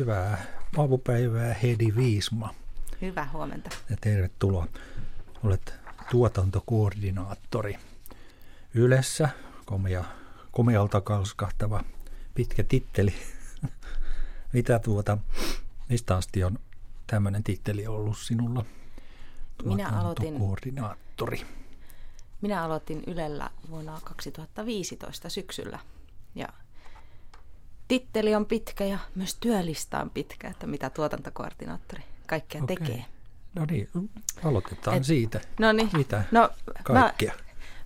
Hyvää aamupäivää Hedi Viisma Hyvää huomenta. ja tervetuloa. Olet tuotantokoordinaattori Ylessä, komea, komealta kalskahtava pitkä titteli. Mitä tuota, mistä asti on tämmöinen titteli ollut sinulla? Minä aloitin, Tuotantokoordinaattori. minä aloitin Ylellä vuonna 2015 syksyllä. Ja titteli on pitkä ja myös työlista on pitkä, että mitä tuotantokoordinaattori kaikkea Okei. tekee. No niin, aloitetaan Et- siitä. No niin, Mitä no, mä, kaikkea?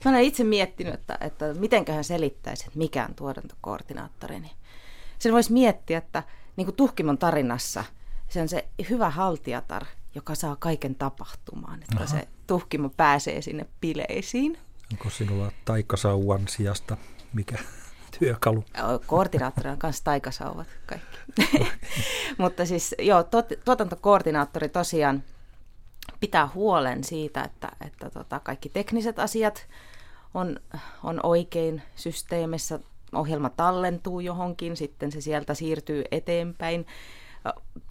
mä olen itse miettinyt, että, että mitenköhän selittäisi, että mikä on tuotantokoordinaattori. Niin sen voisi miettiä, että niin kuin Tuhkimon tarinassa se on se hyvä haltijatar, joka saa kaiken tapahtumaan. Että Aha. se Tuhkimo pääsee sinne bileisiin. Onko sinulla taikasauvan sijasta mikä työkalu? Koordinaattori on myös taikasauvat kaikki. Mutta siis joo, tuot, tuotantokoordinaattori tosiaan pitää huolen siitä, että, että tota, kaikki tekniset asiat on, on oikein systeemissä. Ohjelma tallentuu johonkin, sitten se sieltä siirtyy eteenpäin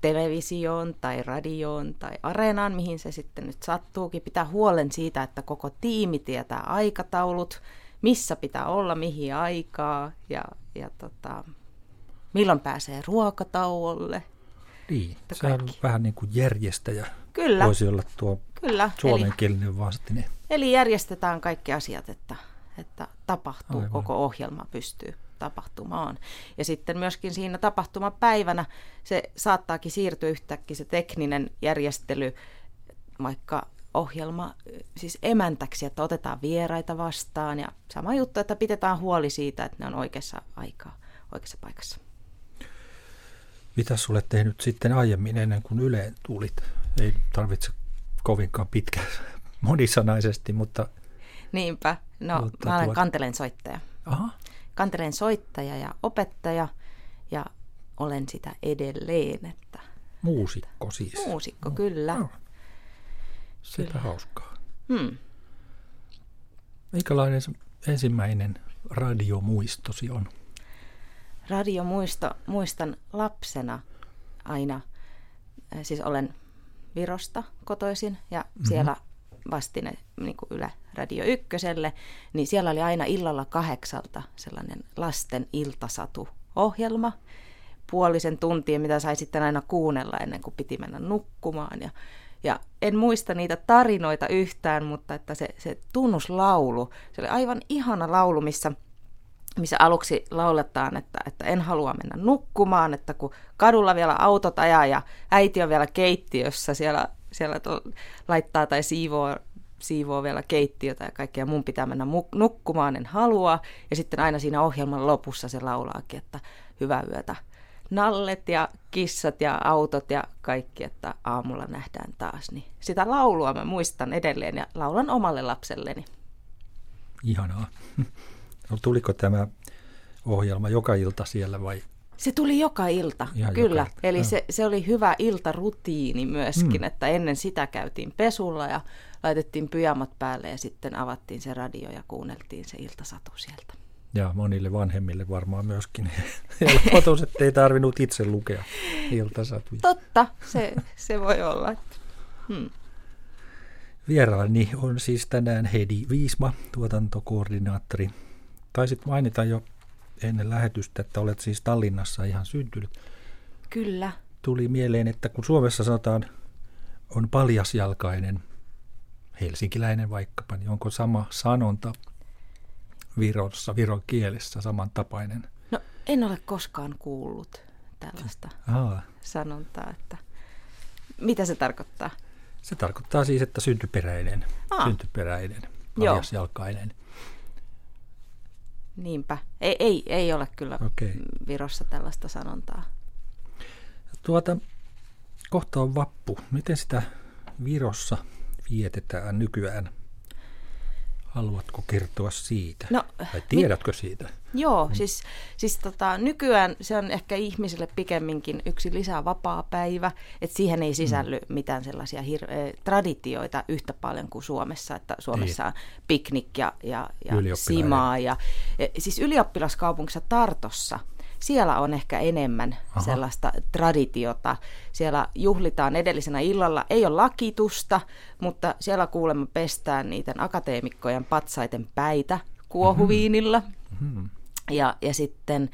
televisioon tai radioon tai areenaan, mihin se sitten nyt sattuukin. Pitää huolen siitä, että koko tiimi tietää aikataulut, missä pitää olla, mihin aikaa ja, ja tota, milloin pääsee ruokatauolle. Niin, Että se on vähän niin kuin järjestäjä. Kyllä, Voisi olla tuo kyllä. Eli, suomenkielinen vastine. eli järjestetään kaikki asiat, että, että tapahtuu, Aivan. koko ohjelma pystyy tapahtumaan. Ja sitten myöskin siinä tapahtumapäivänä se saattaakin siirtyä yhtäkkiä se tekninen järjestely, vaikka ohjelma siis emäntäksi, että otetaan vieraita vastaan ja sama juttu, että pidetään huoli siitä, että ne on oikeassa aikaa, oikeassa paikassa. Mitä sulle tehnyt sitten aiemmin ennen kuin Yleen tulit? Ei tarvitse kovinkaan pitkä monisanaisesti, mutta Niinpä, no Mutta mä olen tuot- kantelen soittaja. aha, kantelen soittaja ja opettaja ja olen sitä edelleen, että muusikko siis. muusikko kyllä. Joo. Sitä Kyllä. hauskaa. Hmm. Minkälainen ensimmäinen radiomuistosi on? Radiomuisto, muistan lapsena aina, äh, siis olen Virosta kotoisin ja mm-hmm. siellä vastine niin kuin Yle Radio Ykköselle, niin siellä oli aina illalla kahdeksalta sellainen lasten iltasatu-ohjelma, puolisen tuntia, mitä sai sitten aina kuunnella ennen kuin piti mennä nukkumaan. Ja, ja en muista niitä tarinoita yhtään, mutta että se, se tunnuslaulu, se oli aivan ihana laulu, missä missä aluksi lauletaan, että, että en halua mennä nukkumaan, että kun kadulla vielä autot ajaa ja äiti on vielä keittiössä, siellä, siellä to, laittaa tai siivoo, siivoo vielä keittiötä ja kaikkea, mun pitää mennä mu- nukkumaan, en halua. Ja sitten aina siinä ohjelman lopussa se laulaakin, että hyvää yötä. Nallet ja kissat ja autot ja kaikki, että aamulla nähdään taas. Niin sitä laulua mä muistan edelleen ja laulan omalle lapselleni. Ihanaa. No, tuliko tämä ohjelma joka ilta siellä vai? Se tuli joka ilta, Ihan kyllä. joka ilta, Eli se, se oli hyvä iltarutiini myöskin, Mm. mm. että ennen sitä käytiin pesulla ja laitettiin pyjamat päälle ja sitten avattiin se radio ja kuunneltiin se iltasatu sieltä. Ja monille vanhemmille varmaan myöskin helpotus, ettei tarvinnut itse lukea iltasatuja. Totta, se, se voi olla. että- Hmm. Vieraani on siis tänään Hedi Viisma, tuotantokoordinaattori. Taisit mainita jo ennen lähetystä, että olet siis Tallinnassa ihan syntynyt. Kyllä, Tuli mieleen, että kun Suomessa sanotaan on paljasjalkainen, helsinkiläinen vaikkapa, niin onko sama sanonta Virossa, viron kielessä samantapainen? no en ole koskaan kuullut tällaista Aa, sanontaa, että mitä se tarkoittaa? se tarkoittaa siis, että syntyperäinen, Aa. syntyperäinen, paljasjalkainen. Niinpä, ei, ei, ei ole kyllä Okei. Virossa tällaista sanontaa. Tuota, kohta on vappu. Miten sitä Virossa vietetään nykyään? Haluatko kertoa siitä? No, tai tiedätkö siitä? Joo, mm. siis, siis tota, nykyään se on ehkä ihmisille pikemminkin yksi lisää vapaa päivä, että siihen ei sisälly mm. mitään sellaisia hir- eh, traditioita yhtä paljon kuin Suomessa, että Suomessa on piknik ja, ja, ja simaa. Ja, eh, siis ylioppilaskaupungissa Tartossa, siellä on ehkä enemmän Aha. sellaista traditiota. Siellä juhlitaan edellisenä illalla, ei ole lakitusta, mutta siellä kuulemma pestään niiden akateemikkojen patsaiten päitä kuohuviinilla. Mm-hmm. Ja, ja sitten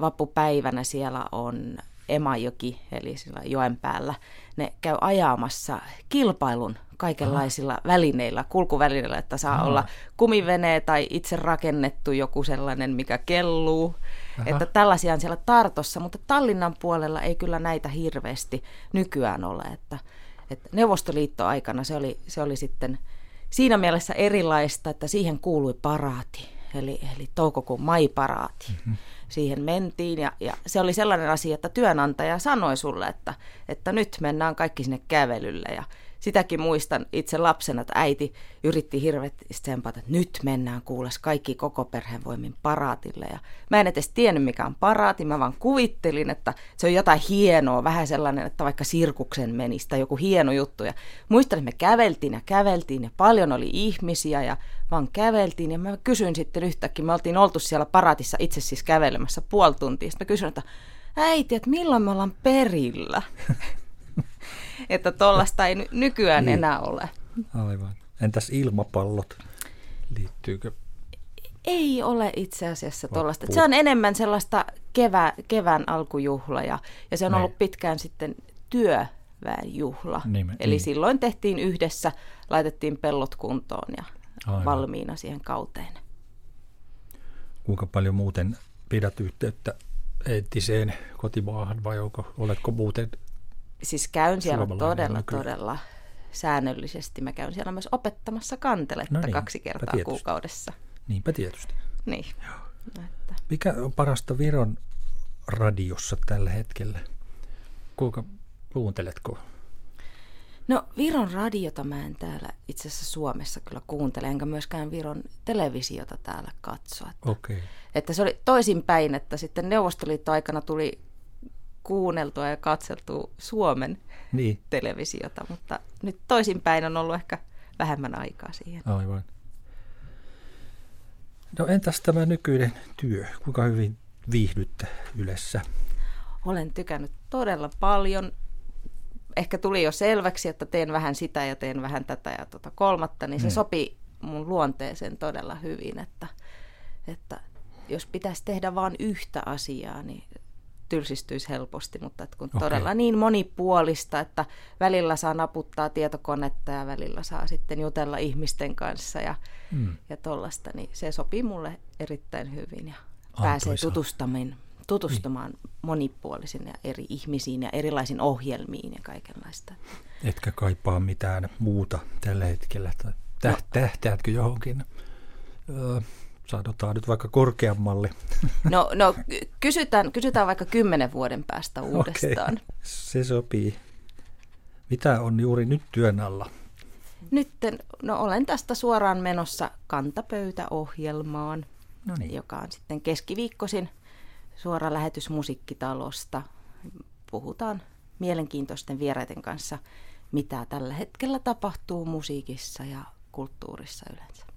vappupäivänä siellä on Emajoki, eli sillä joen päällä, ne käy ajamassa kilpailun kaikenlaisilla Aha. välineillä, kulkuvälineillä, että saa Aha. olla kumivene tai itse rakennettu joku sellainen, mikä kelluu. Aha. Että tällaisia on siellä Tartossa, mutta Tallinnan puolella ei kyllä näitä hirveästi nykyään ole. Että, että Neuvostoliittoaikana se oli, se oli sitten siinä mielessä erilaista, että siihen kuului paraati, eli, eli toukokuun maiparaati. Mm-hmm siihen mentiin. Ja, ja se oli sellainen asia, että työnantaja sanoi sulle, että, että nyt mennään kaikki sinne kävelylle. Ja sitäkin muistan itse lapsena, että äiti yritti hirveästi tsempata, että nyt mennään kuules kaikki koko perheen voimin paraatille. Ja mä en edes tiennyt, mikä on paraati, mä vaan kuvittelin, että se on jotain hienoa, vähän sellainen, että vaikka sirkuksen menisi tai joku hieno juttu. Ja muistan, että me käveltiin ja käveltiin ja paljon oli ihmisiä ja vaan käveltiin. Ja mä kysyin sitten yhtäkkiä, me oltiin oltu siellä paraatissa itse siis kävelemässä puoli tuntia. Sitten mä kysyin, että äiti, että milloin me ollaan perillä? että tuollaista ei nykyään niin. enää ole. Aivan. Entäs ilmapallot? Liittyykö? Ei ole itse asiassa tuollaista. Se on enemmän sellaista kevä, kevään alkujuhla ja, ja se on ne. ollut pitkään sitten työväenjuhla. Niin, Eli niin. silloin tehtiin yhdessä, laitettiin pellot kuntoon ja Aivan. valmiina siihen kauteen. Kuinka paljon muuten pidät yhteyttä entiseen kotimaahan vai onko, oletko muuten siis käyn siellä todella, todella säännöllisesti. Mä käyn siellä myös opettamassa kanteletta no niin, kaksi kertaa tietysti. kuukaudessa. Niinpä tietysti. Niin. Että. Mikä on parasta Viron radiossa tällä hetkellä? Kuinka kuunteletko? No Viron radiota mä en täällä itse asiassa Suomessa kyllä kuuntele, enkä myöskään Viron televisiota täällä katso. Että, okay. että se oli toisinpäin, että sitten Neuvostoliitto-aikana tuli kuunneltua ja katseltua Suomen niin. televisiota, mutta nyt toisinpäin on ollut ehkä vähemmän aikaa siihen. Aivan. No entäs tämä nykyinen työ? Kuinka hyvin viihdytte yleensä? Olen tykännyt todella paljon. Ehkä tuli jo selväksi, että teen vähän sitä ja teen vähän tätä ja tuota kolmatta, niin se hmm. sopii mun luonteeseen todella hyvin, että, että jos pitäisi tehdä vain yhtä asiaa, niin tylsistyisi helposti, mutta että kun okay. todella niin monipuolista, että välillä saa naputtaa tietokonetta ja välillä saa sitten jutella ihmisten kanssa ja, mm. ja tollasta, niin se sopii mulle erittäin hyvin ja Antoisa. pääsee tutustumaan, tutustumaan niin. monipuolisin ja eri ihmisiin ja erilaisiin ohjelmiin ja kaikenlaista. Etkä kaipaa mitään muuta tällä hetkellä, Täh, no, tähtäätkö johonkin? Öö, sanotaan nyt vaikka korkeammalle? No, no kysytään, kysytään vaikka kymmenen vuoden päästä uudestaan. Okay, se sopii. Mitä on juuri nyt työn alla? Nyt no, olen tästä suoraan menossa kantapöytäohjelmaan, no niin. joka on sitten keskiviikkoisin suora lähetys musiikkitalosta. Puhutaan mielenkiintoisten vieraiden kanssa, mitä tällä hetkellä tapahtuu musiikissa ja kulttuurissa yleensä.